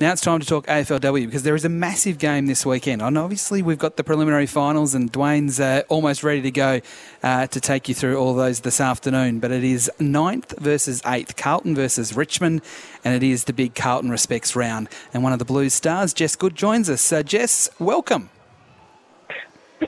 Now it's time to talk AFLW because there is a massive game this weekend. And obviously, we've got the preliminary finals, and Dwayne's uh, almost ready to go uh, to take you through all those this afternoon. But it is ninth versus eighth, Carlton versus Richmond, and it is the big Carlton Respects round. And one of the Blues stars, Jess Good, joins us. Uh, Jess, welcome.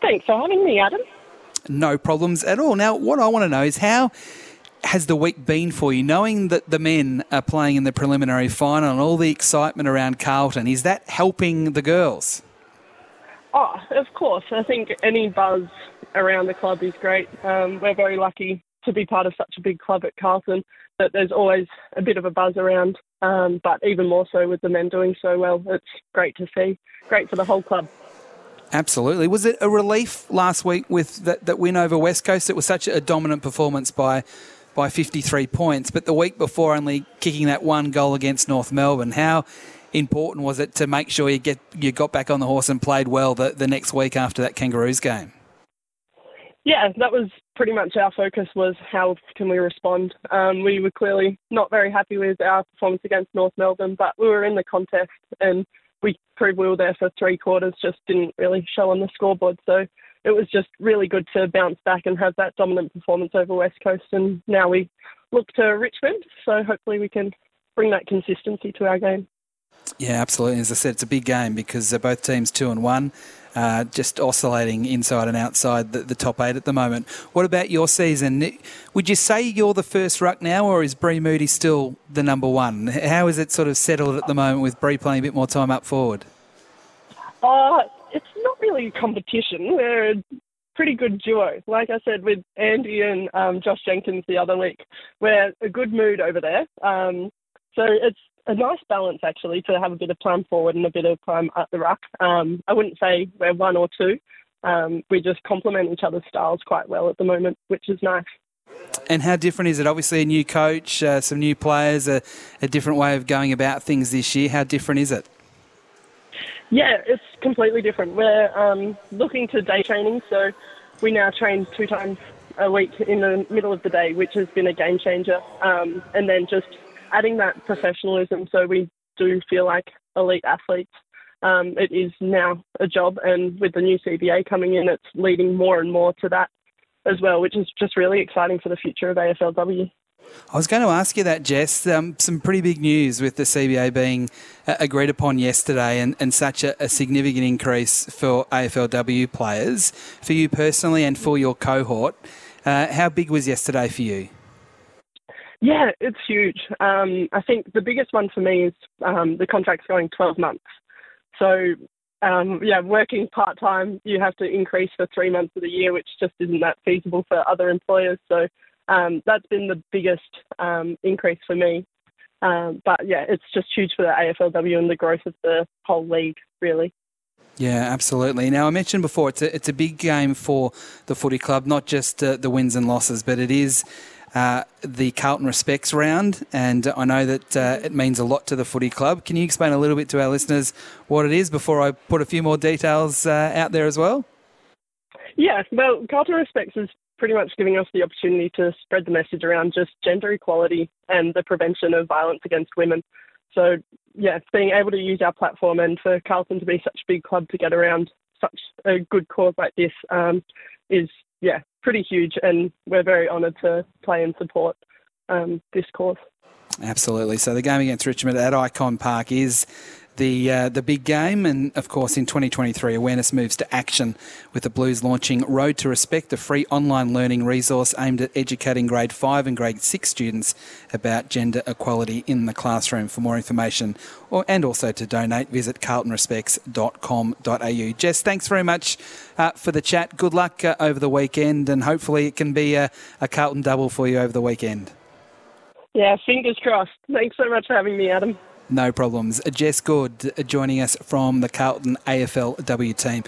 Thanks for having me, Adam. No problems at all. Now, what I want to know is how has the week been for you, knowing that the men are playing in the preliminary final and all the excitement around Carlton? Is that helping the girls? Oh, of course. I think any buzz around the club is great. Um, we're very lucky to be part of such a big club at Carlton that there's always a bit of a buzz around, um, but even more so with the men doing so well. It's great to see. Great for the whole club. Absolutely. Was it a relief last week with that, that win over West Coast? It was such a dominant performance by by 53 points, but the week before only kicking that one goal against North Melbourne. How important was it to make sure you get you got back on the horse and played well the, the next week after that Kangaroos game? Yeah, that was pretty much our focus was how can we respond. Um, we were clearly not very happy with our performance against North Melbourne, but we were in the contest and we proved we were there for three quarters, just didn't really show on the scoreboard. So it was just really good to bounce back and have that dominant performance over West Coast. And now we look to Richmond, so hopefully we can bring that consistency to our game. Yeah, absolutely. As I said, it's a big game because they're both teams two and one, uh, just oscillating inside and outside the, the, top eight at the moment. What about your season? Would you say you're the first ruck now, or is Bree Moody still the number one? How is it sort of settled at the moment with Bree playing a bit more time up forward? Uh, really competition. We're a pretty good duo. Like I said with Andy and um, Josh Jenkins the other week, we're a good mood over there. Um, so it's a nice balance actually to have a bit of time forward and a bit of time at the ruck. Um, I wouldn't say we're one or two. Um, we just complement each other's styles quite well at the moment, which is nice. And how different is it? Obviously, a new coach, uh, some new players, a, a different way of going about things this year. How different is it? Yeah, it's completely different. We're um, looking to day training, so we now train two times a week in the middle of the day, which has been a game changer. Um, and then just adding that professionalism so we do feel like elite athletes. Um, it is now a job, and with the new CBA coming in, it's leading more and more to that as well, which is just really exciting for the future of AFLW. I was going to ask you that, Jess. Um, some pretty big news with the CBA being uh, agreed upon yesterday and, and such a, a, significant increase for AFLW players. For you personally and for your cohort, uh, how big was yesterday for you? Yeah, it's huge. Um, I think the biggest one for me is um, the contract's going 12 months. So, um, yeah, working part time, you have to increase for three months of the year, which just isn't that feasible for other employers. So, um, that's been the biggest um, increase for me. Um, but yeah, it's just huge for the AFLW and the growth of the whole league, really. Yeah, absolutely. Now I mentioned before it's a it's a big game for the footy club, not just uh, the wins and losses, but it is uh, the Carlton Respects round, and I know that uh, it means a lot to the footy club. Can you explain a little bit to our listeners what it is before I put a few more details uh, out there as well? Yeah, well, Carlton Respects is pretty much giving us the opportunity to spread the message around just gender equality and the prevention of violence against women. So, yeah, being able to use our platform and for Carlton to be such a big club to get around such a good cause like this um, is, yeah, pretty huge. And we're very honoured to play and support um, this cause. Absolutely. So the game against Richmond at Ikon Park is the uh, the big game. And of course, in 2023, awareness moves to action with the Blues launching Road to Respect, a free online learning resource aimed at educating grade five and grade six students about gender equality in the classroom. For more information or, and also to donate, visit carltonrespects.com.au. Jess, thanks very much uh, for the chat. Good luck uh, over the weekend, and hopefully it can be a, a Carlton double for you over the weekend. Yeah, fingers crossed. Thanks so much for having me, Adam. No problems. Jess Good joining us from the Carlton AFLW team.